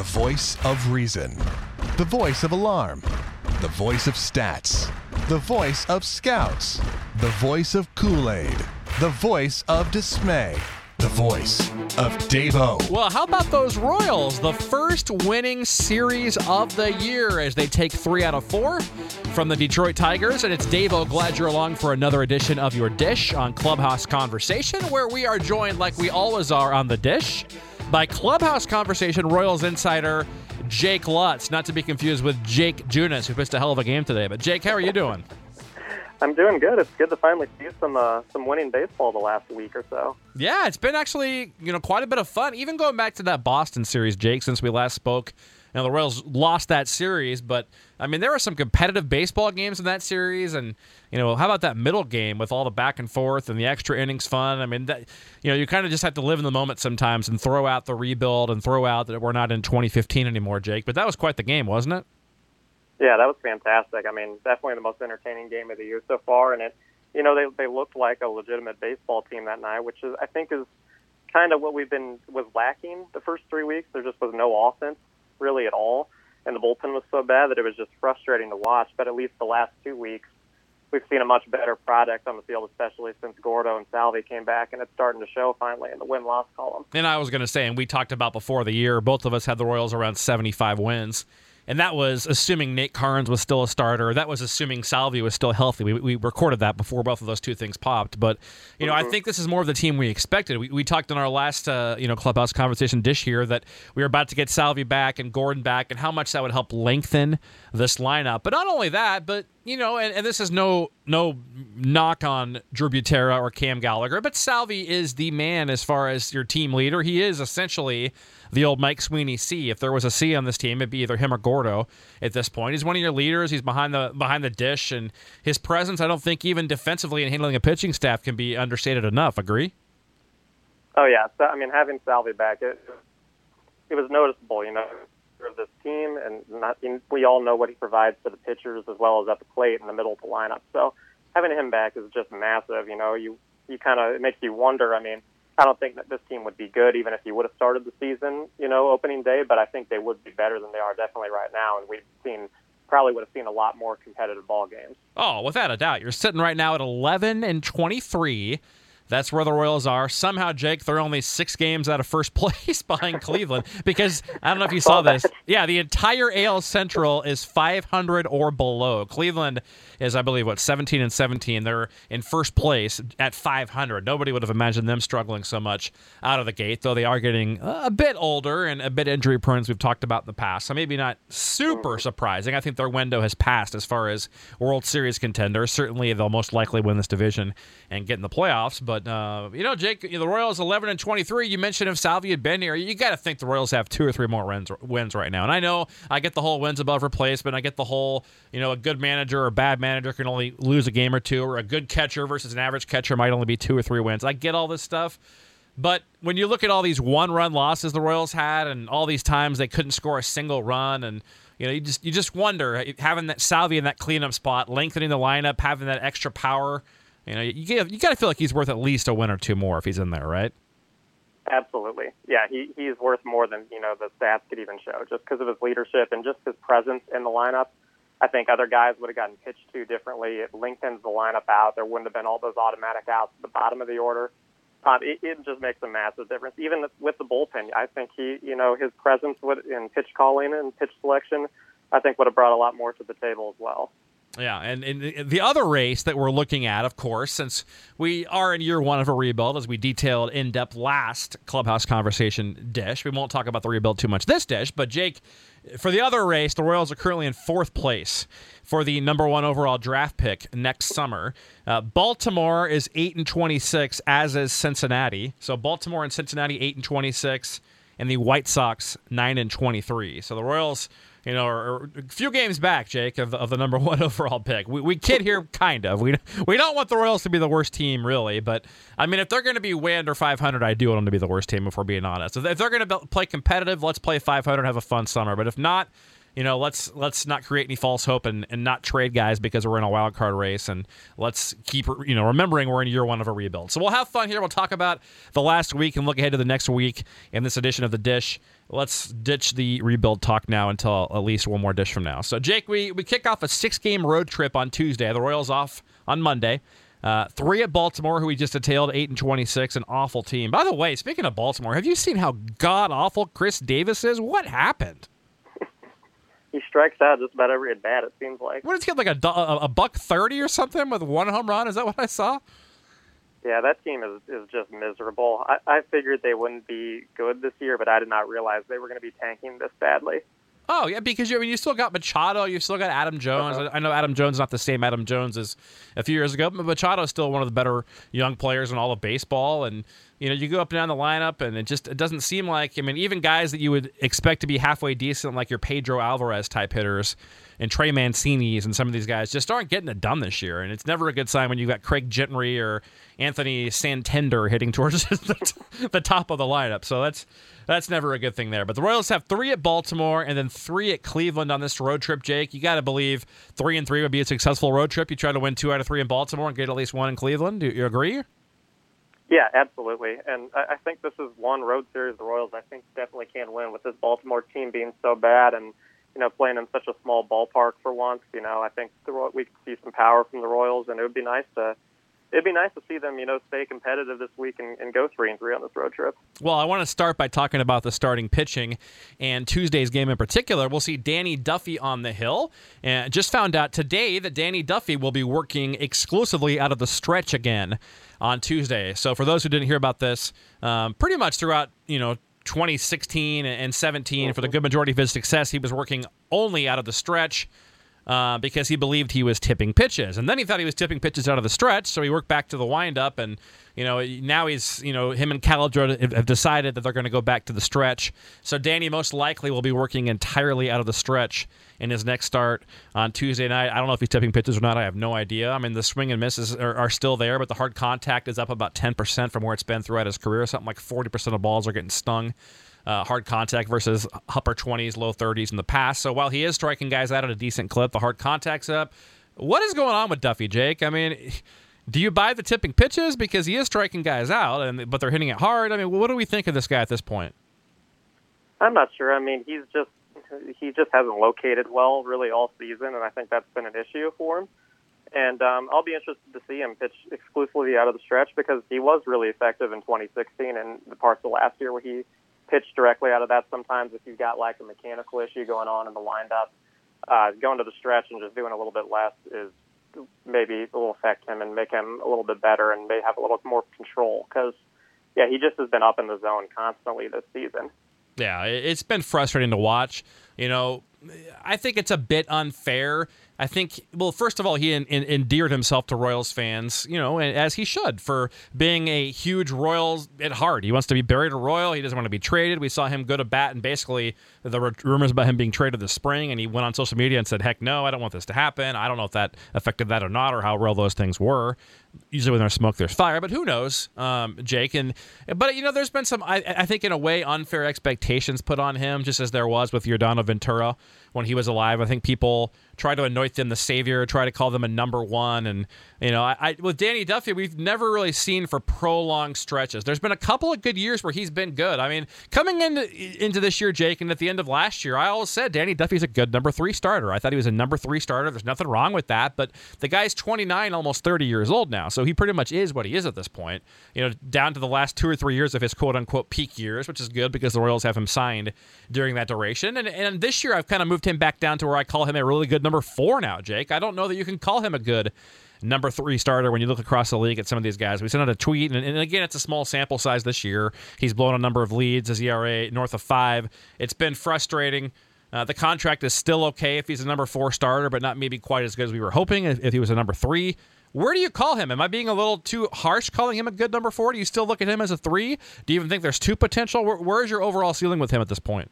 The voice of reason. The voice of alarm. The voice of stats. The voice of scouts. The voice of Kool Aid. The voice of dismay. The voice of Davo. Well, how about those Royals? The first winning series of the year as they take three out of four from the Detroit Tigers. And it's Dave O. Glad you're along for another edition of Your Dish on Clubhouse Conversation, where we are joined, like we always are on the dish, by Clubhouse Conversation Royals insider Jake Lutz, not to be confused with Jake Junis, who pitched a hell of a game today. But Jake, how are you doing? I'm doing good. It's good to finally see some uh, some winning baseball the last week or so. Yeah, it's been actually you know quite a bit of fun. Even going back to that Boston series, Jake, since we last spoke. You know, the Royals lost that series, but I mean, there were some competitive baseball games in that series, and you know, how about that middle game with all the back and forth and the extra innings fun? I mean, that you know, you kind of just have to live in the moment sometimes and throw out the rebuild and throw out that we're not in 2015 anymore, Jake. But that was quite the game, wasn't it? Yeah, that was fantastic. I mean, definitely the most entertaining game of the year so far, and it, you know, they they looked like a legitimate baseball team that night, which is I think is kind of what we've been was lacking the first three weeks. There just was no offense really at all, and the bullpen was so bad that it was just frustrating to watch. But at least the last two weeks, we've seen a much better product on the field, especially since Gordo and Salvi came back, and it's starting to show finally in the win loss column. And I was going to say, and we talked about before the year, both of us had the Royals around 75 wins and that was assuming Nate Karns was still a starter. That was assuming Salvi was still healthy. We, we recorded that before both of those two things popped. But you know, I think this is more of the team we expected. We, we talked in our last uh, you know clubhouse conversation dish here that we were about to get Salvi back and Gordon back, and how much that would help lengthen this lineup. But not only that, but you know, and, and this is no no knock on Drew Butera or Cam Gallagher, but Salvi is the man as far as your team leader. He is essentially the old Mike Sweeney C. If there was a C on this team, it'd be either him or Gordo at this point. He's one of your leaders. He's behind the behind the dish, and his presence, I don't think, even defensively and handling a pitching staff, can be understated enough. Agree? Oh yeah, so, I mean, having Salvi back, it it was noticeable. You know, of this team, and not, we all know what he provides to the pitchers as well as at the plate in the middle of the lineup. So having him back is just massive. You know, you you kind of it makes you wonder. I mean, I don't think that this team would be good even if he would have started the season, you know, opening day, but I think they would be better than they are definitely right now. And we've seen probably would have seen a lot more competitive ball games. Oh, without a doubt. You're sitting right now at 11 and 23. That's where the Royals are. Somehow, Jake, they're only six games out of first place behind Cleveland because I don't know if you saw this. Yeah, the entire AL Central is 500 or below. Cleveland is, I believe, what 17 and 17. They're in first place at 500. Nobody would have imagined them struggling so much out of the gate, though they are getting a bit older and a bit injury prone, as we've talked about in the past. So maybe not super surprising. I think their window has passed as far as World Series contenders. Certainly, they'll most likely win this division and get in the playoffs, but uh, you know, Jake, you know, the Royals eleven and twenty three. You mentioned if Salvi had been here, you got to think the Royals have two or three more wins, wins right now. And I know I get the whole wins above replacement. I get the whole you know a good manager or a bad manager can only lose a game or two, or a good catcher versus an average catcher might only be two or three wins. I get all this stuff. But when you look at all these one-run losses the Royals had, and all these times they couldn't score a single run, and you know, you just you just wonder having that Salvi in that cleanup spot, lengthening the lineup, having that extra power you know, you you got to feel like he's worth at least a win or two more if he's in there, right? Absolutely, yeah. He he's worth more than you know the stats could even show, just because of his leadership and just his presence in the lineup. I think other guys would have gotten pitched to differently. It lengthens the lineup out. There wouldn't have been all those automatic outs at the bottom of the order. Um, it, it just makes a massive difference. Even with the bullpen, I think he, you know, his presence would, in pitch calling and pitch selection, I think would have brought a lot more to the table as well. Yeah, and, the other race that we're looking at, of course, since we are in year one of a rebuild, as we detailed in depth last clubhouse conversation dish, we won't talk about the rebuild too much this dish. But Jake, for the other race, the Royals are currently in fourth place for the number one overall draft pick next summer. Uh, Baltimore is eight and twenty six, as is Cincinnati. So Baltimore and Cincinnati eight and twenty six, and the White Sox nine and twenty three. So the Royals you know, or, a few games back, Jake, of, of the number one overall pick. We, we kid here, kind of. We we don't want the Royals to be the worst team, really, but I mean, if they're going to be way under 500, I do want them to be the worst team. If we're being honest, if they're going to play competitive, let's play 500, have a fun summer. But if not, you know, let's let's not create any false hope and, and not trade guys because we're in a wild card race, and let's keep you know remembering we're in year one of a rebuild. So we'll have fun here. We'll talk about the last week and look ahead to the next week in this edition of the Dish. Let's ditch the rebuild talk now until at least one more dish from now. So Jake, we we kick off a six game road trip on Tuesday. The Royals off on Monday. Uh, three at Baltimore, who we just detailed, eight and twenty-six, an awful team. By the way, speaking of Baltimore, have you seen how god awful Chris Davis is? What happened? He strikes out just about every at bat. It seems like. What did he get like a, a, a buck thirty or something with one home run? Is that what I saw? Yeah, that team is is just miserable. I, I figured they wouldn't be good this year, but I did not realize they were going to be tanking this badly. Oh yeah, because you I mean you still got Machado, you still got Adam Jones. Uh-huh. I know Adam Jones is not the same Adam Jones as a few years ago, but Machado is still one of the better young players in all of baseball. And you know you go up and down the lineup, and it just it doesn't seem like I mean even guys that you would expect to be halfway decent, like your Pedro Alvarez type hitters and Trey Mancini's and some of these guys just aren't getting it done this year. And it's never a good sign when you've got Craig Gentry or Anthony Santander hitting towards the top of the lineup. So that's that's never a good thing there. But the Royals have three at Baltimore and then three at Cleveland on this road trip. Jake, you got to believe three and three would be a successful road trip. You try to win two out of three in Baltimore and get at least one in Cleveland. Do you agree? Yeah, absolutely. And I think this is one road series the Royals I think definitely can win with this Baltimore team being so bad and you know playing in such a small ballpark for once. You know, I think the, we could see some power from the Royals, and it would be nice to it'd be nice to see them, you know, stay competitive this week and, and, go three and three on this road trip. Well, I want to start by talking about the starting pitching and Tuesday's game in particular. We'll see Danny Duffy on the hill, and just found out today that Danny Duffy will be working exclusively out of the stretch again on Tuesday. So for those who didn't hear about this, um, pretty much throughout, you know. 2016 and 17, mm-hmm. for the good majority of his success, he was working only out of the stretch uh, because he believed he was tipping pitches. And then he thought he was tipping pitches out of the stretch, so he worked back to the windup. And, you know, now he's, you know, him and Cal Eldred have decided that they're going to go back to the stretch. So Danny most likely will be working entirely out of the stretch in his next start on Tuesday night. I don't know if he's tipping pitches or not. I have no idea. I mean, the swing and misses are, are still there, but the hard contact is up about 10% from where it's been throughout his career. Something like 40% of balls are getting stung uh, hard contact versus upper 20s, low 30s in the past. So while he is striking guys out at a decent clip, the hard contact's up. What is going on with Duffy, Jake? I mean, do you buy the tipping pitches because he is striking guys out, and but they're hitting it hard? I mean, what do we think of this guy at this point? I'm not sure. I mean, he's just he just hasn't located well really all season, and I think that's been an issue for him. And um, I'll be interested to see him pitch exclusively out of the stretch because he was really effective in 2016 and the parts of last year where he pitch directly out of that sometimes if you've got like a mechanical issue going on in the windup. Uh, going to the stretch and just doing a little bit less is maybe will affect him and make him a little bit better and may have a little more control because yeah he just has been up in the zone constantly this season. Yeah, it's been frustrating to watch. You know, I think it's a bit unfair I think, well, first of all, he endeared himself to Royals fans, you know, as he should, for being a huge Royals at heart. He wants to be buried a Royal. He doesn't want to be traded. We saw him go to bat, and basically, the rumors about him being traded this spring, and he went on social media and said, heck no, I don't want this to happen. I don't know if that affected that or not, or how real those things were usually when there's smoke there's fire but who knows um, jake? And but you know there's been some I, I, think in a way unfair expectations put on him just as there was with Yordano Ventura when he was alive. I think people try to anoint them the savior try to call them a number one. And you know I, I with Danny Duffy we've never really seen for prolonged stretches. There's been a couple of good years where he's been good. I mean coming into into this year Jake and at the end of last year I always said Danny Duffy's a good number three starter. I thought he was a number three starter. There's nothing wrong with that but the guy's 29 almost 30 years old now now. So he pretty much is what he is at this point. You know, down to the last two or three years of his quote unquote peak years, which is good because the Royals have him signed during that duration. And and this year I've kind of moved him back down to where I call him a really good number four now, Jake. I don't know that you can call him a good number three starter when you look across the league at some of these guys. We sent out a tweet, and, and, again, it's a small sample size this year. He's blown a number of leads, his ERA north of five. It's been frustrating. Uh, the contract is still okay if he's a number four starter, but not maybe quite as good as we were hoping if, if he was a number three. Where do you call him? Am I being a little too harsh calling him a good number four? Do you still look at him as a three? Do you even think there's two potential? Where, where's your overall ceiling with him at this point?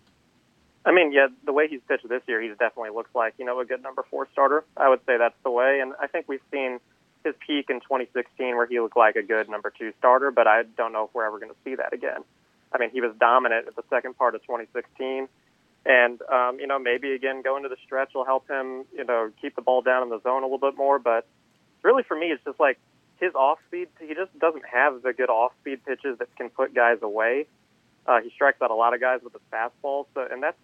I mean, yeah, the way he's pitched this year, he definitely looks like you know a good number four starter. I would say that's the way, and I think we've seen his peak in 2016 where he looked like a good number two starter, but I don't know if we're ever going to see that again. I mean, he was dominant at the second part of 2016 And um, you know, maybe again going to the stretch will help him, you know, keep the ball down in the zone a little bit more. But really, for me, it's just like his off speed. He just doesn't have the good off speed pitches that can put guys away. Uh, he strikes out a lot of guys with his fastball. So, and that's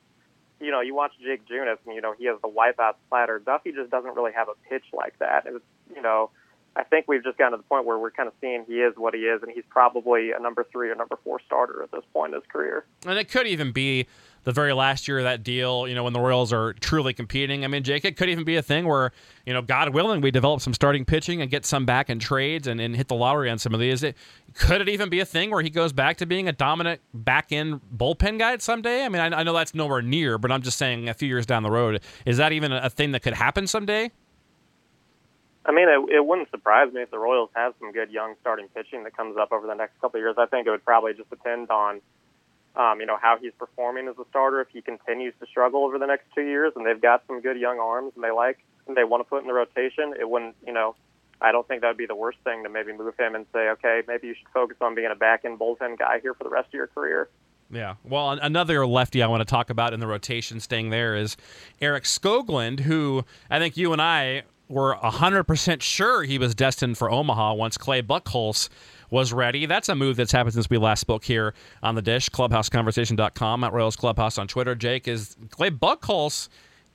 you know, you watch Jake Junis, and you know he has the wipeout splatter. Duffy just doesn't really have a pitch like that. It's, you know, I think we've just gotten to the point where we're kind of seeing he is what he is, and he's probably a number three or number four starter at this point in his career. And it could even be the very last year of that deal, you know, when the Royals are truly competing. I mean, Jake, it could even be a thing where, you know, God willing, we develop some starting pitching and get some back in trades and, and hit the lottery on some of these. It, could it even be a thing where he goes back to being a dominant back end bullpen guy someday? I mean, I, I know that's nowhere near, but I'm just saying a few years down the road. Is that even a thing that could happen someday? I mean, it, it wouldn't surprise me if the Royals have some good young starting pitching that comes up over the next couple of years. I think it would probably just depend on, um, you know, how he's performing as a starter. If he continues to struggle over the next two years, and they've got some good young arms, and they like, and they want to put in the rotation, it wouldn't, you know, I don't think that would be the worst thing to maybe move him and say, okay, maybe you should focus on being a back end bullpen guy here for the rest of your career. Yeah. Well, another lefty I want to talk about in the rotation staying there is Eric Skoglund, who I think you and I were 100% sure he was destined for Omaha once Clay Buchholz was ready. That's a move that's happened since we last spoke here on the dish. ClubhouseConversation.com at Royals Clubhouse on Twitter. Jake is Clay Buchholz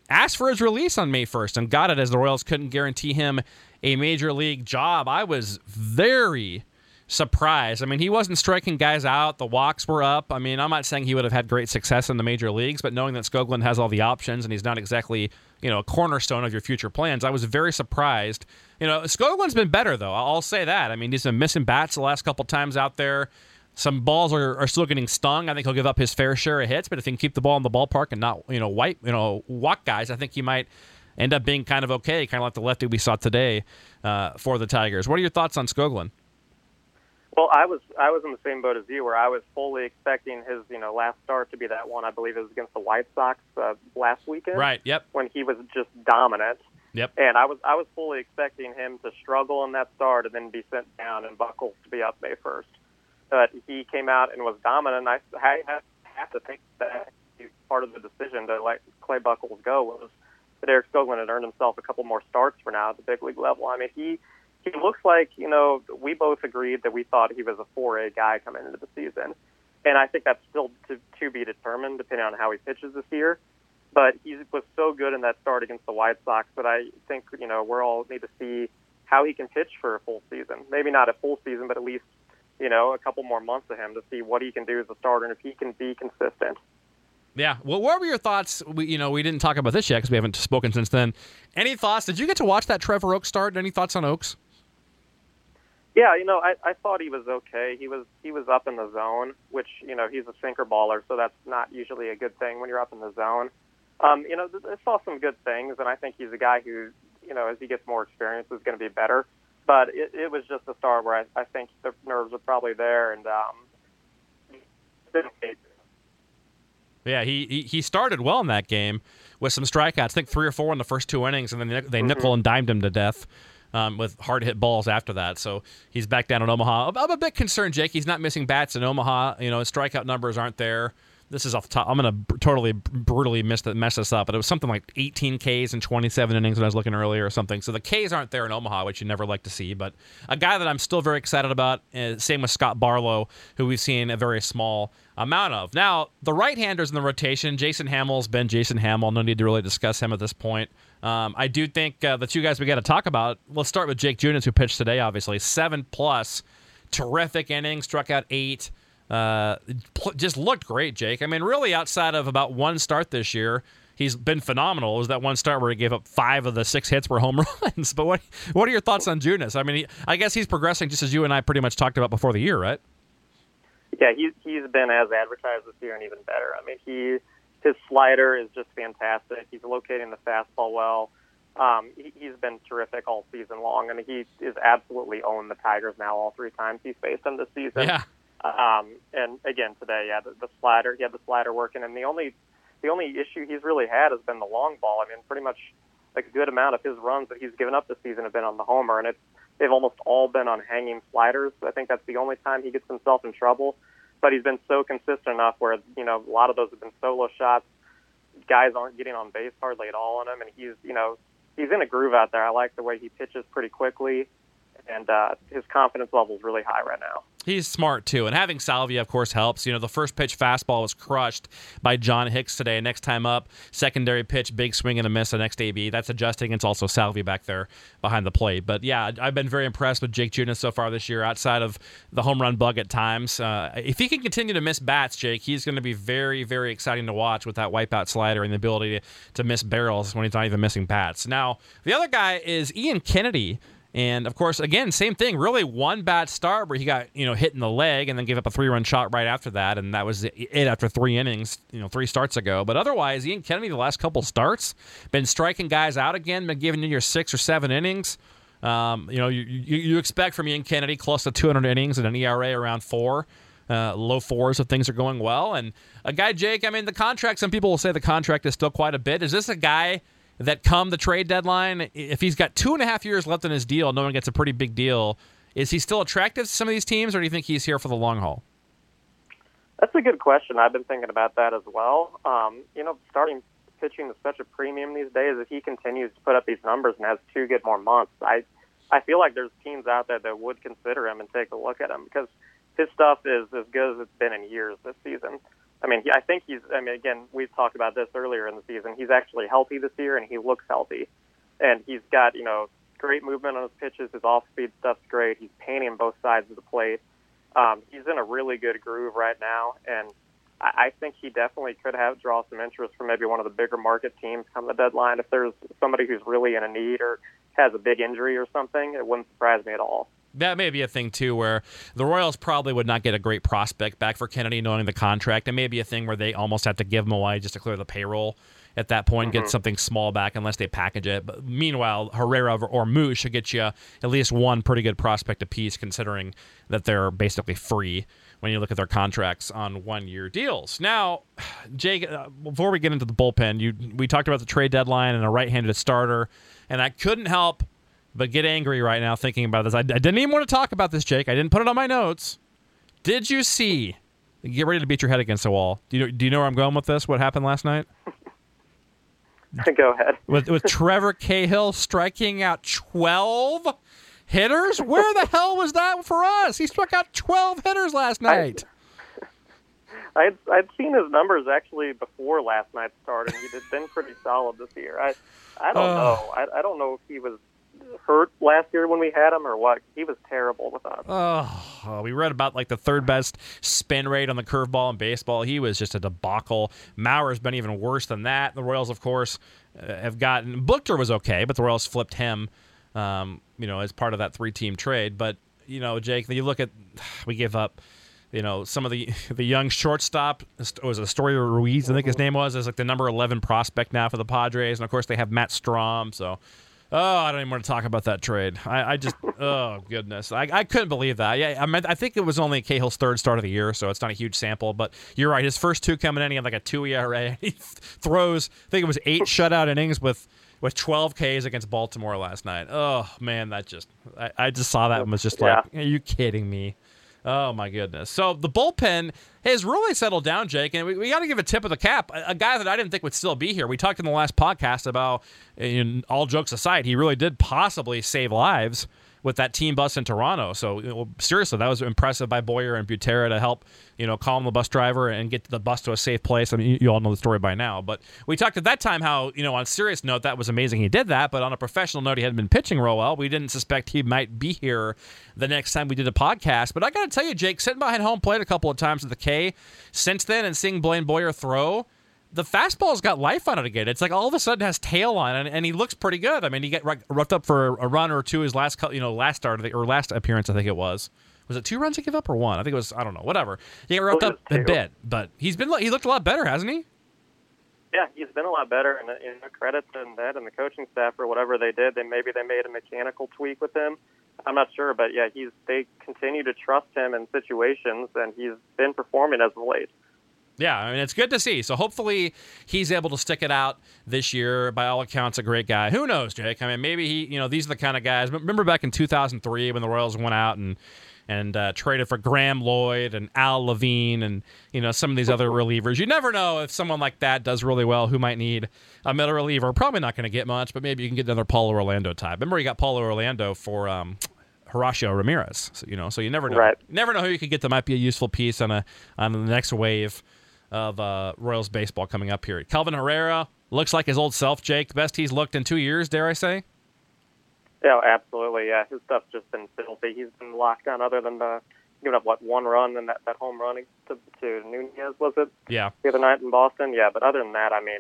asked for his release on May 1st and got it as the Royals couldn't guarantee him a major league job. I was very surprised. I mean, he wasn't striking guys out. The walks were up. I mean, I'm not saying he would have had great success in the major leagues, but knowing that Skoglund has all the options and he's not exactly you know, a cornerstone of your future plans. I was very surprised. You know, Skoglund's been better though. I'll say that. I mean, he's been missing bats the last couple times out there. Some balls are, are still getting stung. I think he'll give up his fair share of hits, but if he can keep the ball in the ballpark and not, you know, white, you know, walk guys, I think he might end up being kind of okay, kind of like the lefty we saw today uh, for the Tigers. What are your thoughts on Skoglund? Well, I was I was in the same boat as you, where I was fully expecting his you know last start to be that one. I believe it was against the White Sox uh, last weekend. Right. Yep. When he was just dominant. Yep. And I was I was fully expecting him to struggle in that start and then be sent down and Buchholz to be up May first. But he came out and was dominant. I, I have to think that part of the decision to let Clay Buchholz go was that Eric Skoglund had earned himself a couple more starts for now at the big league level. I mean, he he looks like you know we both agreed that we thought he was a 4A guy coming into the season, and I think that's still to, to be determined depending on how he pitches this year. But he was so good in that start against the White Sox that I think you know we're all need to see how he can pitch for a full season. Maybe not a full season, but at least you know a couple more months of him to see what he can do as a starter and if he can be consistent. Yeah. Well, what were your thoughts? We, you know, we didn't talk about this yet because we haven't spoken since then. Any thoughts? Did you get to watch that Trevor Oaks start? Any thoughts on Oaks? Yeah, you know, I, I thought he was okay. He was he was up in the zone, which you know he's a sinker baller, so that's not usually a good thing when you're up in the zone. Um, you know, I saw some good things, and I think he's a guy who, you know, as he gets more experience, is going to be better. But it, it was just a start where I, I think the nerves are probably there, and um, yeah, he, he he started well in that game with some strikeouts. I think three or four in the first two innings, and then they, they mm-hmm. nickel and dimed him to death um, with hard hit balls after that. So he's back down in Omaha. I'm a bit concerned, Jake. He's not missing bats in Omaha. You know, his strikeout numbers aren't there. This is off the top. I'm going to totally brutally mess, mess this up, but it was something like 18 Ks in 27 innings when I was looking earlier or something. So the Ks aren't there in Omaha, which you never like to see. But a guy that I'm still very excited about, uh, same with Scott Barlow, who we've seen a very small amount of. Now, the right handers in the rotation, Jason Hammel's been Jason Hammel. No need to really discuss him at this point. Um, I do think uh, the two guys we got to talk about. Let's start with Jake Junis, who pitched today. Obviously, seven plus, terrific innings, struck out eight. Uh, just looked great, Jake. I mean, really, outside of about one start this year, he's been phenomenal. It was that one start where he gave up five of the six hits were home runs. but what what are your thoughts on Junis? I mean, he, I guess he's progressing just as you and I pretty much talked about before the year, right? Yeah, he's he's been as advertised this year and even better. I mean, he his slider is just fantastic. He's locating the fastball well. Um, he, he's been terrific all season long, and he is absolutely owned the Tigers now all three times he's faced them this season. Yeah. Um, and again today, yeah, the, the slider, he had the slider working, and the only the only issue he's really had has been the long ball. I mean, pretty much like a good amount of his runs that he's given up this season have been on the homer, and it's they've almost all been on hanging sliders. I think that's the only time he gets himself in trouble but he's been so consistent enough where you know a lot of those have been solo shots. guys aren't getting on base hardly at all on him, and he's you know he's in a groove out there. I like the way he pitches pretty quickly, and uh, his confidence level is really high right now. He's smart too, and having Salvia, of course, helps. You know, the first pitch fastball was crushed by John Hicks today. Next time up, secondary pitch, big swing and a miss. The next AB, that's adjusting. It's also Salvia back there behind the plate. But yeah, I've been very impressed with Jake Junis so far this year. Outside of the home run bug at times, uh, if he can continue to miss bats, Jake, he's going to be very, very exciting to watch with that wipeout slider and the ability to, to miss barrels when he's not even missing bats. Now, the other guy is Ian Kennedy and of course, again, same thing. Really, one bad start where he got you know hit in the leg and then gave up a three-run shot right after that, and that was it after three innings, you know, three starts ago. But otherwise, Ian Kennedy, the last couple starts, been striking guys out again, been giving you your six or seven innings. Um, you know, you, you, you expect from Ian Kennedy close to 200 innings and an ERA around four. Uh, low fours if things are going well. And a guy, Jake, I mean, the contract, some people will say the contract is still quite a bit. Is this a guy that come the trade deadline, if he's got two and a half years left in his deal, no one gets a pretty big deal. Is he still attractive to some of these teams, or do you think he's here for the long haul? That's a good question. I've been thinking about that as well. Um, you know, starting pitching is such a premium these days. If he continues to put up these numbers and has two good more months, I I feel like there's teams out there that would consider him and take a look at him because his stuff is as good as it's been in years this season. I mean, I think he's. I mean, again, we've talked about this earlier in the season. He's actually healthy this year, and he looks healthy. And he's got you know great movement on his pitches. His off-speed stuff's great. He's painting both sides of the plate. Um, he's in a really good groove right now, and I, I think he definitely could have draw some interest from maybe one of the bigger market teams come the deadline. If there's somebody who's really in a need or has a big injury or something, it wouldn't surprise me at all that may be a thing too where the Royals probably would not get a great prospect back for Kennedy knowing the contract. It may be a thing where they almost have to give him away just to clear the payroll at that point, mm-hmm. get something small back unless they package it. But meanwhile, Herrera or Moose should get you at least one pretty good prospect apiece, considering that they're basically free when you look at their contracts on one-year deals. Now, Jake, uh, before we get into the bullpen, you we talked about the trade deadline and a right-handed starter, and I couldn't help but get angry right now thinking about this. I, I, didn't even want to talk about this, Jake. I didn't put it on my notes. Did you see? Get ready to beat your head against the wall. Do you, do you know where I'm going with this? What happened last night? Go ahead. with, with Trevor Cahill striking out 12 hitters? Where the hell was that for us? He struck out 12 hitters last night. I, I'd, I'd seen his numbers actually before last night started. He'd been pretty solid this year. I I don't uh, know. I, I don't know if he was hurt last year when we had him or what? He was terrible with us. Oh, we read about like the third best spin rate on the curveball in baseball. He was just a debacle. Maurer's been even worse than that. The Royals, of course, uh, have gotten Buchter was okay, but the Royals flipped him, um, you know, as part of that three-team trade. But you know, Jake, you look at we gave up you know, some of the the young shortstop was Esteury Ruiz, I think his name was, is like the number eleven prospect now for the Padres, and of course they have Matt Strahm So Oh, I don't even want to talk about that trade. I, I just, oh goodness, I, I couldn't believe that. Yeah, I mean, I think it was only Cahill's third start of the year, so it's not a huge sample. But you're right. His first two coming in, he had like a two ERA. He throws, I think it was eight shutout innings with with 12 Ks against Baltimore last night. Oh man, that just, I, I just saw that and was just like, yeah. are you kidding me? Oh my goodness! So the bullpen has really settled down, Jake, and we, we got to give a tip of the cap. A, a, guy that I didn't think would still be here. We talked in the last podcast about, eh, in all jokes aside, he really did possibly save lives with that team bus in Toronto. So you know, seriously, that was impressive by Boyer and Butera to help you know calm the bus driver and get the bus to a safe place. I mean, you, all know the story by now. But we talked at that time how you know on a serious note that was amazing he did that, but on a professional note he hadn't been pitching real well. We didn't suspect he might be here the next time we did a podcast. But I got to tell you, Jake, sitting behind home plate a couple of times with the K since then and seeing Blaine Boyer throw the fastball's got life on it again. It's like all of a sudden has tail on it, and, and he looks pretty good. I mean, he got roughed up for a run or two his last, you know, last start the, or last appearance, I think it was. Was it two runs he gave up or one? I think it was. I don't know. Whatever. He got roughed up a bit, but he's been he looked a lot better, hasn't he? Yeah, he's been a lot better, and you know, credit to that and the coaching staff or whatever they did. They maybe they made a mechanical tweak with him. I'm not sure, but yeah, he's they continue to trust him in situations, and he's been performing as of late. Yeah, I mean it's good to see. So hopefully he's able to stick it out this year. By all accounts, a great guy. Who knows, Jake? I mean, maybe he. You know, these are the kind of guys. Remember back in 2003 when the Royals went out and and uh, traded for Graeme Lloyd and Al Levine and you know some of these other relievers. You never know if someone like that does really well. Who might need a middle reliever? Probably not going to get much, but maybe you can get another Paulo Orlando type. Remember, you got Paulo Orlando for um, Horacio Ramirez. So, you know, so you never know. Right. Never know who you could get that might be a useful piece on a on the next wave of uh, Royals baseball coming up here. Kelvin Herrera looks like his old self, Jake. Best he's looked in two years, dare I say? Yeah, absolutely. Yeah, his stuff's just been filthy. He's been locked down, other than the giving up what one run and that that home run to, to Nunez was it Yeah. the other night in Boston. Yeah, but other than that, I mean,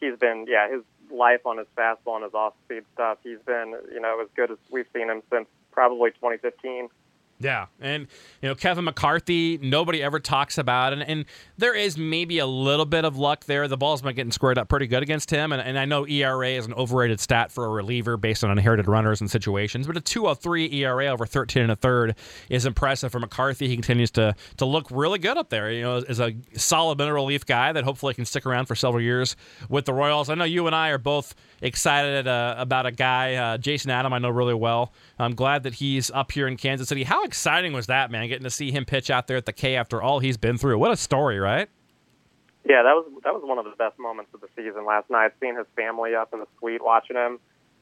he's been yeah his life on his fastball and his off speed stuff. He's been you know as good as we've seen him since probably 2015. Yeah, and you know Kevin McCarthy, nobody ever talks about, and and there is maybe a little bit of luck there. The ball's been getting squared up pretty good against him, and, and I know ERA is an overrated stat for a reliever based on inherited runners and situations, but a 2.03 ERA over 13 and a third is impressive for McCarthy. He continues to to look really good up there. You know, as a solid middle relief guy that hopefully can stick around for several years with the Royals. I know you and I are both excited uh, about a guy, uh, Jason Adam. I know really well. I'm glad that he's up here in Kansas City. How exciting was that, man? Getting to see him pitch out there at the K after all he's been through. What a story, right? Yeah, that was that was one of the best moments of the season last night. Seeing his family up in the suite, watching him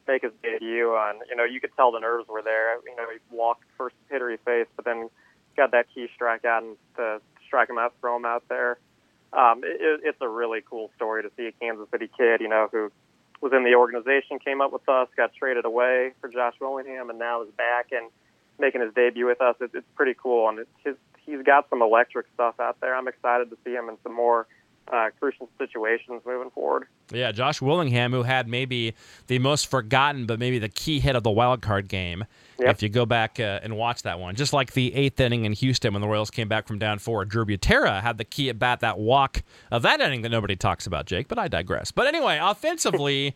make his debut, and you know you could tell the nerves were there. You know he walked first hitter he faced, but then got that key strike out and to strike him out, throw him out there. Um, it, it's a really cool story to see a Kansas City kid, you know, who was in the organization, came up with us, got traded away for Josh Willingham, and now is back and making his debut with us. It, it's pretty cool, and it's his, he's got some electric stuff out there. I'm excited to see him in some more uh, crucial situations moving forward. Yeah, Josh Willingham, who had maybe the most forgotten, but maybe the key hit of the wild card game. Yep. If you go back uh, and watch that one, just like the eighth inning in Houston when the Royals came back from down four, Drew Butera had the key at bat, that walk of that inning that nobody talks about, Jake. But I digress. But anyway, offensively.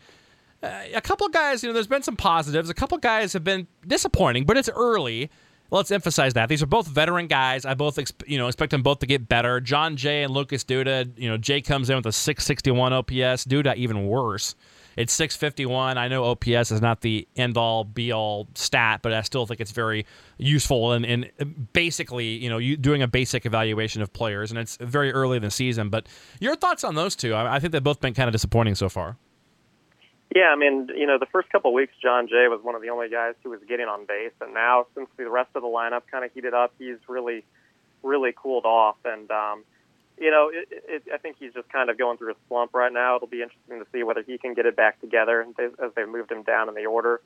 Uh, a couple guys, you know, there's been some positives. A couple guys have been disappointing, but it's early. Let's emphasize that these are both veteran guys. I both, exp- you know, expect them both to get better. Jon Jay and Lucas Duda. You know, Jay comes in with a 661 OPS. Duda even worse. It's 651. I know OPS is not the end all be all stat, but I still think it's very useful and, basically, you know, you doing a basic evaluation of players. And it's very early in the season. But your thoughts on those two? I, I think they've both been kind of disappointing so far. Yeah, I mean, you know, the first couple of weeks, Jon Jay was one of the only guys who was getting on base, and now since the rest of the lineup kind of heated up, he's really, really cooled off. And um, you know, it, it, I think he's just kind of going through a slump right now. It'll be interesting to see whether he can get it back together as they've moved him down in the order.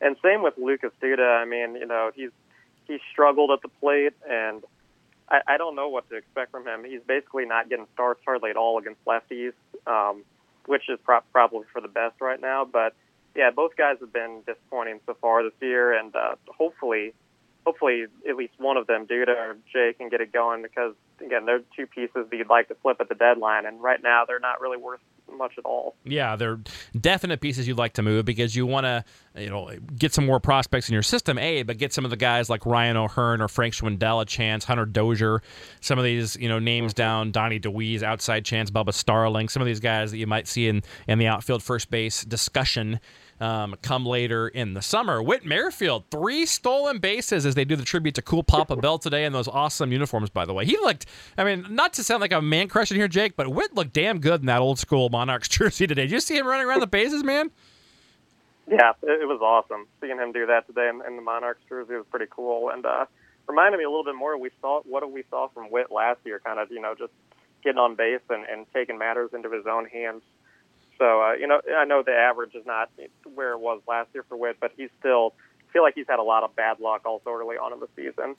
And same with Lucas Duda. I mean, you know, he's he's struggled at the plate, and I, I don't know what to expect from him. He's basically not getting starts hardly at all against lefties. Um, which is pro- probably for the best right now. But yeah, both guys have been disappointing so far this year, and uh, hopefully, hopefully at least one of them, Duda or Jay, can get it going because again, they're two pieces that you'd like to flip at the deadline, and right now they're not really worth much at all. Yeah, they're definite pieces you'd like to move because you want to, you know, get some more prospects in your system. A, but get some of the guys like Ryan O'Hearn or Frank Schwindel a chance, Hunter Dozier, some of these, you know, names mm-hmm. down, Donnie Dewees, outside chance, Bubba Starling, some of these guys that you might see in in the outfield first base discussion um, come later in the summer. Whit Merrifield, three stolen bases as they do the tribute to Cool Papa Bell today in those awesome uniforms, by the way. He looked, I mean, not to sound like a man crushing here, Jake, but Whit looked damn good in that old school Monarchs jersey today. Did you see him running around the bases, man? Yeah, it, was awesome. Seeing him do that today in, in the Monarchs jersey was pretty cool. And uh, reminded me a little bit more we saw what we saw from Whit last year, kind of, you know, just getting on base and, and taking matters into his own hands. So uh, you know, I know the average is not where it was last year for Whit, but he's still I feel like he's had a lot of bad luck also early on in the season.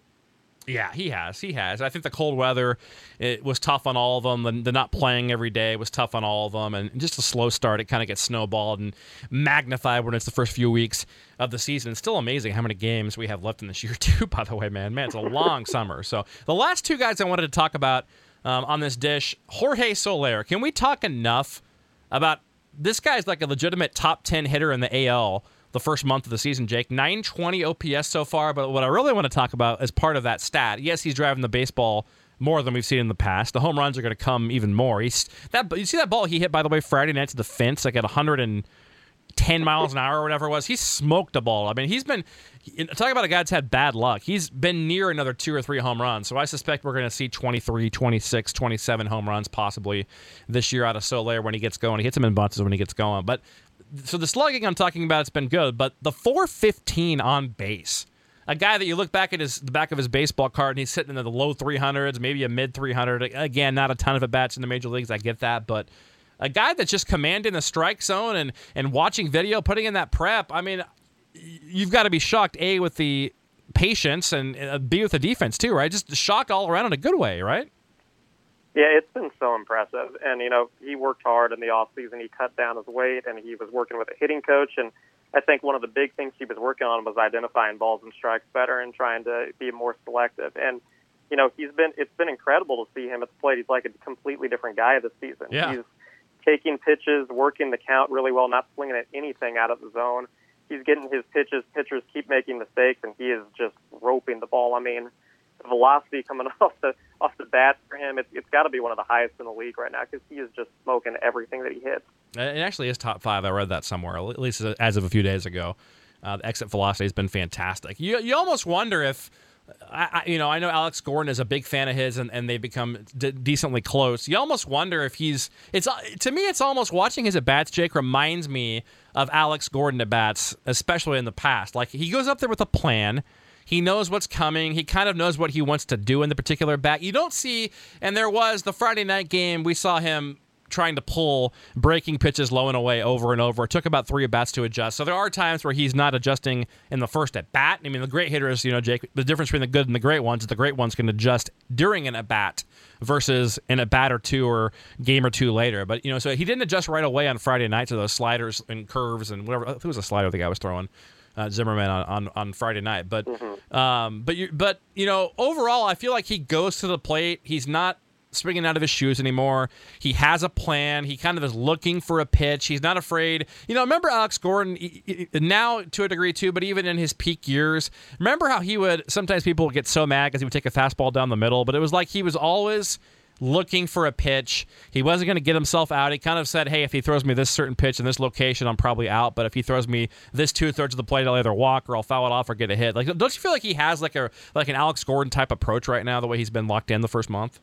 Yeah, he has. He has. I think the cold weather it was tough on all of them. The, the not playing every day was tough on all of them, and just a slow start, it kind of gets snowballed and magnified when it's the first few weeks of the season. It's still amazing how many games we have left in this year, too. By the way, man, man, it's a long summer. So the last two guys I wanted to talk about um, on this dish, Jorge Soler. Can we talk enough about this guy's like a legitimate top 10 hitter in the AL the first month of the season, Jake. 920 OPS so far, but what I really want to talk about as part of that stat, yes, he's driving the baseball more than we've seen in the past. The home runs are going to come even more. He's that you see that ball he hit by the way Friday night to the fence like at 110 miles an hour or whatever it was. He smoked the ball. I mean, he's been talking about a guy that's had bad luck. He's been near another two or three home runs. So I suspect we're going to see 23, 26, 27 home runs possibly this year out of Soler when he gets going. He hits them in bunches when he gets going. But so the slugging I'm talking about it's been good, but the 415 on base a guy that you look back at his the back of his baseball card and he's sitting in the low 300s, maybe a mid 300. Again, not a ton of at bats in the major leagues. I get that, but a guy that's just commanding the strike zone and and watching video, putting in that prep. I mean, you've got to be shocked a with the patience and uh, b with the defense too, right? Just shocked all around in a good way, right? Yeah, it's been so impressive. And, you know, he worked hard in the off season. He cut down his weight and he was working with a hitting coach and I think one of the big things he was working on was identifying balls and strikes better and trying to be more selective. And you know, he's been it's been incredible to see him at the plate. He's like a completely different guy this season. Yeah. He's taking pitches, working the count really well, not swinging at anything out of the zone. He's getting his pitches. Pitchers keep making mistakes, and he is just roping the ball. I mean, the velocity coming off the off the bat for him, it's, it's got to be one of the highest in the league right now because he is just smoking everything that he hits. It actually is top five. I read that somewhere, at least as of a few days ago. Uh, the exit velocity has been fantastic. You you almost wonder if. I, you know, I know Alex Gordon is a big fan of his, and, and they've become d- decently close. You almost wonder if he's. It's uh, to me, it's almost watching his at bats. Jake reminds me of Alex Gordon at bats, especially in the past. Like he goes up there with a plan. He knows what's coming. He kind of knows what he wants to do in the particular bat. You don't see, and there was the Friday night game. We saw him trying to pull breaking pitches low and away over and over. It took about three at bats to adjust. So there are times where he's not adjusting in the first at bat. I mean, the great hitters, you know, Jake, the difference between the good and the great ones is the great ones can adjust during an at bat versus in a bat or two or game or two later. But, you know, so he didn't adjust right away on Friday night to those sliders and curves and whatever. It was a slider the guy was throwing. Uh, Zimmermann on, on, on Friday night, but mm-hmm. um, but you but you know overall I feel like he goes to the plate. He's not springing out of his shoes anymore. He has a plan. He kind of is looking for a pitch. He's not afraid. You know, remember Alex Gordon now to a degree too, but even in his peak years, remember how he would sometimes people would get so mad because he would take a fastball down the middle, but it was like he was always looking for a pitch. He wasn't going to get himself out. He kind of said, "Hey, if he throws me this certain pitch in this location, I'm probably out. But if he throws me this two thirds of the plate, I'll either walk or I'll foul it off or get a hit." Like, don't you feel like he has like a like an Alex Gordon type approach right now, the way he's been locked in the first month?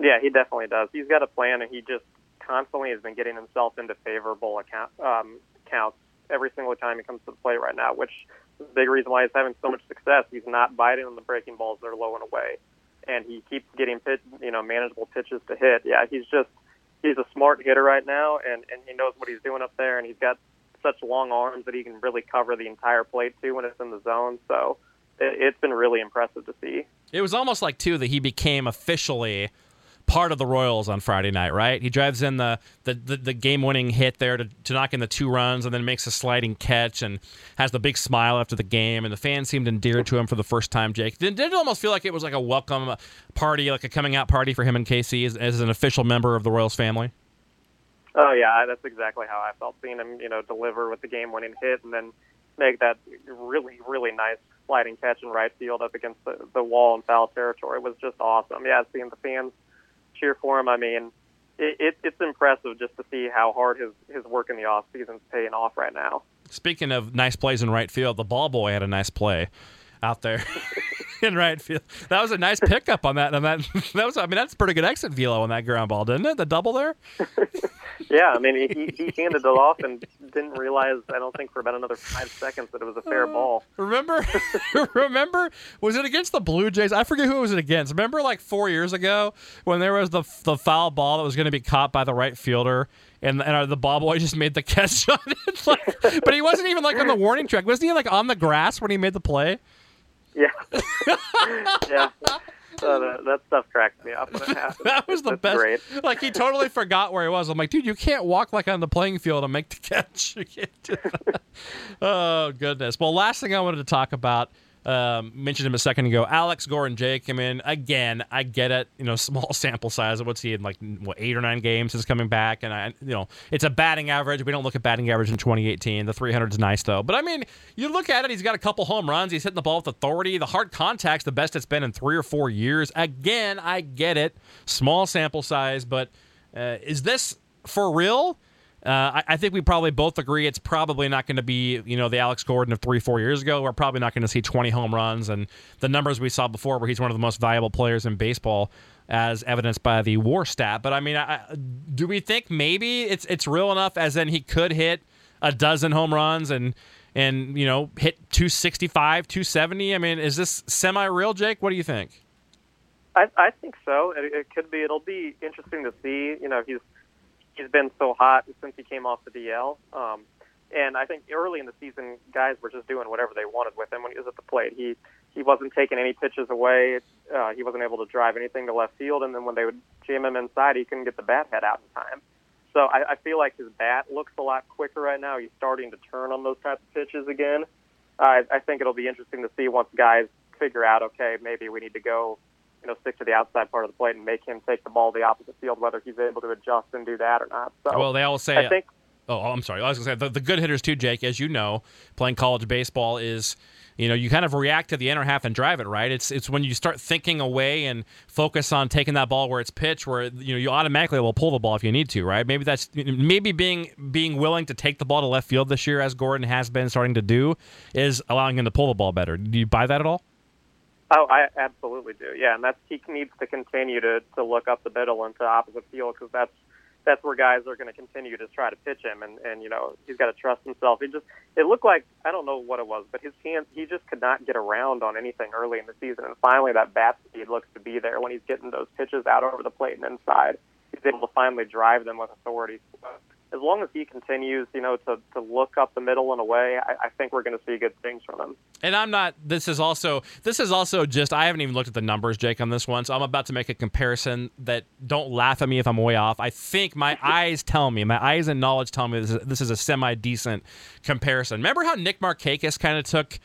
Yeah, he definitely does. He's got a plan, and he just constantly has been getting himself into favorable account, um, every single time he comes to the plate right now, which is a big reason why he's having so much success. He's not biting on the breaking balls that are low and away, and he keeps getting pitch, you know, manageable pitches to hit. Yeah, he's just he's a smart hitter right now, and and he knows what he's doing up there, and he's got such long arms that he can really cover the entire plate too when it's in the zone. So it, it's been really impressive to see. It was almost like too that he became officially part of the Royals on Friday night, right? He drives in the the, the, the game winning hit there to, to knock in the two runs and then makes a sliding catch and has the big smile after the game. And the fans seemed endeared to him for the first time, Jake. Did, did it almost feel like it was like a welcome party, like a coming out party for him and KC as, as an official member of the Royals family? Oh, yeah, that's exactly how I felt seeing him, you know, deliver with the game winning hit and then make that really, really nice sliding catch in right field up against the, the wall in foul territory was just awesome. Yeah, seeing the fans cheer for him. I mean, it, it, it's impressive just to see how hard his, his work in the off season is paying off right now. Speaking of nice plays in right field, the ball boy had a nice play out there in right field. That was a nice pickup on that. And that that was I mean that's pretty good exit velo on that ground ball, didn't it? The double there. yeah, I mean he, he handed it off and didn't realize I don't think for about another five seconds that it was a fair uh, ball. Remember, remember was it against the Blue Jays? I forget who it was against. Remember like four years ago when there was the the foul ball that was going to be caught by the right fielder and, and uh, the ball boy just made the catch on it. Like, but he wasn't even like on the warning track. Wasn't he like on the grass when he made the play? Yeah. yeah. Uh, that, that, stuff cracked me up when it happened. that was the That's best. Great. Like he totally forgot where he was. I'm like, dude, you can't walk like on the playing field and make the catch. You can't do that. oh goodness. Well, last thing I wanted to talk about Um, mentioned him a second ago. Alex Gordon, Jake. I in again, I get it. You know, small sample size. What's he in like what eight or nine games is coming back, and I, you know, it's a batting average. We don't look at batting average in 2018. The 300 is nice though, but I mean, you look at it. He's got a couple home runs. He's hitting the ball with authority. The hard contact's the best it's been in three or four years. Again, I get it. Small sample size, but uh, is this for real? Uh, I, I, think we probably both agree it's probably not going to be, you know, the Alex Gordon of three, four years ago. We're probably not going to see 20 home runs and the numbers we saw before, where he's one of the most valuable players in baseball, as evidenced by the WAR stat. But I mean, I, do we think maybe it's it's real enough, as in he could hit a dozen home runs and and you know hit 265, 270? I mean, is this semi real, Jake? What do you think? I, I think so. It, it could be. It'll be interesting to see. You know, he's he's been so hot since he came off the DL. Um, and I think early in the season, guys were just doing whatever they wanted with him when he was at the plate. He he wasn't taking any pitches away. Uh, he wasn't able to drive anything to left field. And then when they would jam him inside, he couldn't get the bat head out in time. So I, I feel like his bat looks a lot quicker right now. He's starting to turn on those types of pitches again. Uh, I think it'll be interesting to see once guys figure out, okay, maybe we need to go you know, stick to the outside part of the plate and make him take the ball to the opposite field, whether he's able to adjust and do that or not. So, well, they all say. I think. Uh, oh, I'm sorry. I was going to say the, the good hitters too, Jake. As you know, playing college baseball is you know you kind of react to the inner half and drive it right it's it's when you start thinking away and focus on taking that ball where it's pitched where you know you automatically will pull the ball if you need to right maybe that's maybe being being willing to take the ball to left field this year as Gordon has been starting to do is allowing him to pull the ball better do you buy that at all Oh, I absolutely do. Yeah, and that's he needs to continue to to look up the middle into opposite field because that's that's where guys are going to continue to try to pitch him, and and you know he's got to trust himself. He just it looked like I don't know what it was, but his hands he just could not get around on anything early in the season, and finally that bat speed looks to be there when he's getting those pitches out over the plate and inside. He's able to finally drive them with authority as long as he continues, you know, to, to look up the middle in a way, I, I think we're going to see good things from him. And I'm not. This is also. This is also just. I haven't even looked at the numbers, Jake, on this one. So I'm about to make a comparison. That don't laugh at me if I'm way off. I think my eyes tell me, my eyes and knowledge tell me this is, this is a semi decent comparison. Remember how Nick Markakis kind of took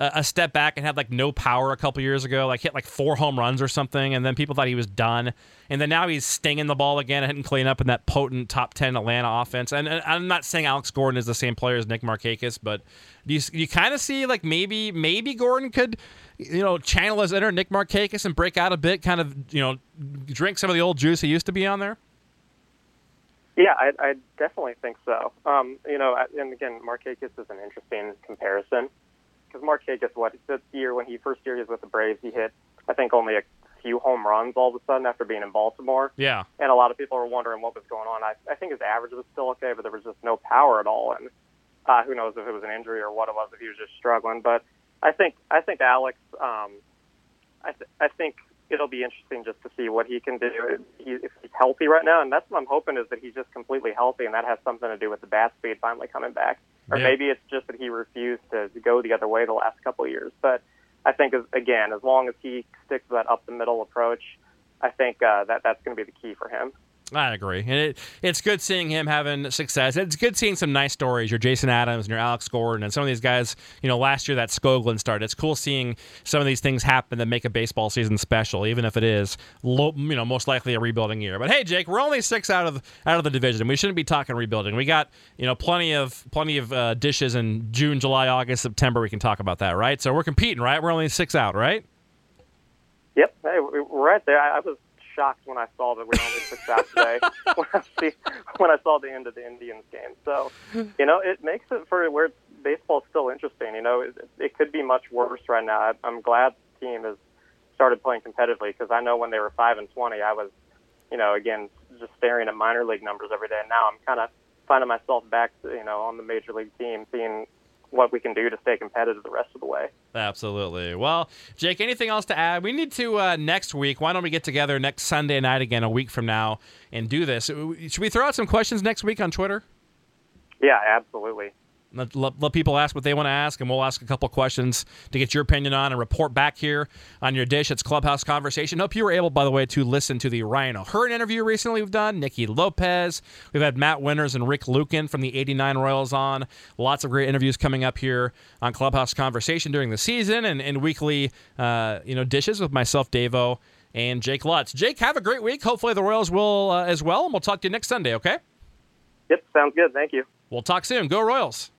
a step back and had like no power a couple years ago, like hit like four home runs or something, and then people thought he was done. And then now he's stinging the ball again and clean up in that potent top ten Atlanta offense. And, and I'm not saying Alex Gordon is the same player as Nick Markakis, but you you kind of see like maybe maybe Gordon could you know channel his inner Nick Markakis and break out a bit, kind of you know drink some of the old juice he used to be on there. Yeah, I, I definitely think so. Um, you know, and again, Markakis is an interesting comparison because Markakis, what this year when he first year he was with the Braves, he hit I think only a few home runs all of a sudden after being in Baltimore. Yeah, and a lot of people were wondering what was going on. I, I think his average was still okay, but there was just no power at all, and uh, who knows if it was an injury or what it was if he was just struggling. But I think I think Alex, um, I th- I think it'll be interesting just to see what he can do he, if he's healthy right now, and that's what I'm hoping is that he's just completely healthy, and that has something to do with the bat speed finally coming back or yeah. maybe it's just that he refused to, to go the other way the last couple of years. But I think, as, again, as long as he sticks to that up the middle approach, I think uh, that that's going to be the key for him. I agree, and it, it's good seeing him having success. It's good seeing some nice stories. Your Jason Adams and your Alex Gordon, and some of these guys. You know, last year that Skoglund started. It's cool seeing some of these things happen that make a baseball season special, even if it is, you know, most likely a rebuilding year. But hey, Jake, we're only six out of out of the division. We shouldn't be talking rebuilding. We got you know plenty of plenty of uh, dishes in June, July, August, September. We can talk about that, right? So we're competing, right? We're only six out, right? Yep, hey, we're right there. I was shocked when I saw that we only six out today when I see when I saw the end of the Indians game. So, you know, it makes it for where baseball's still interesting. You know, it, it could be much worse right now. I, I'm glad the team has started playing competitively because I know when they were five and twenty, I was, you know, again just staring at minor league numbers every day. And now I'm kind of finding myself back, you know, on the major league team, seeing what we can do to stay competitive the rest of the way. Absolutely. Well, Jake, anything else to add? We need to uh, next week. Why don't we get together next Sunday night again, a week from now, and do this? Should we throw out some questions next week on Twitter? Yeah, absolutely. Let, let, let, people ask what they want to ask, and we'll ask a couple questions to get your opinion on and report back here on your dish. It's Clubhouse Conversation. Hope you were able, by the way, to listen to the Ryan O'Hearn interview recently we've done, Nicky Lopez. We've had Matt Winters and Rick Luecken from the 89 Royals on. Lots of great interviews coming up here on Clubhouse Conversation during the season and, and weekly uh, you know, dishes with myself, Davo, and Jake Lutz. Jake, have a great week. Hopefully the Royals will uh, as well, and we'll talk to you next Sunday, okay? Yep, sounds good. Thank you. We'll talk soon. Go Royals.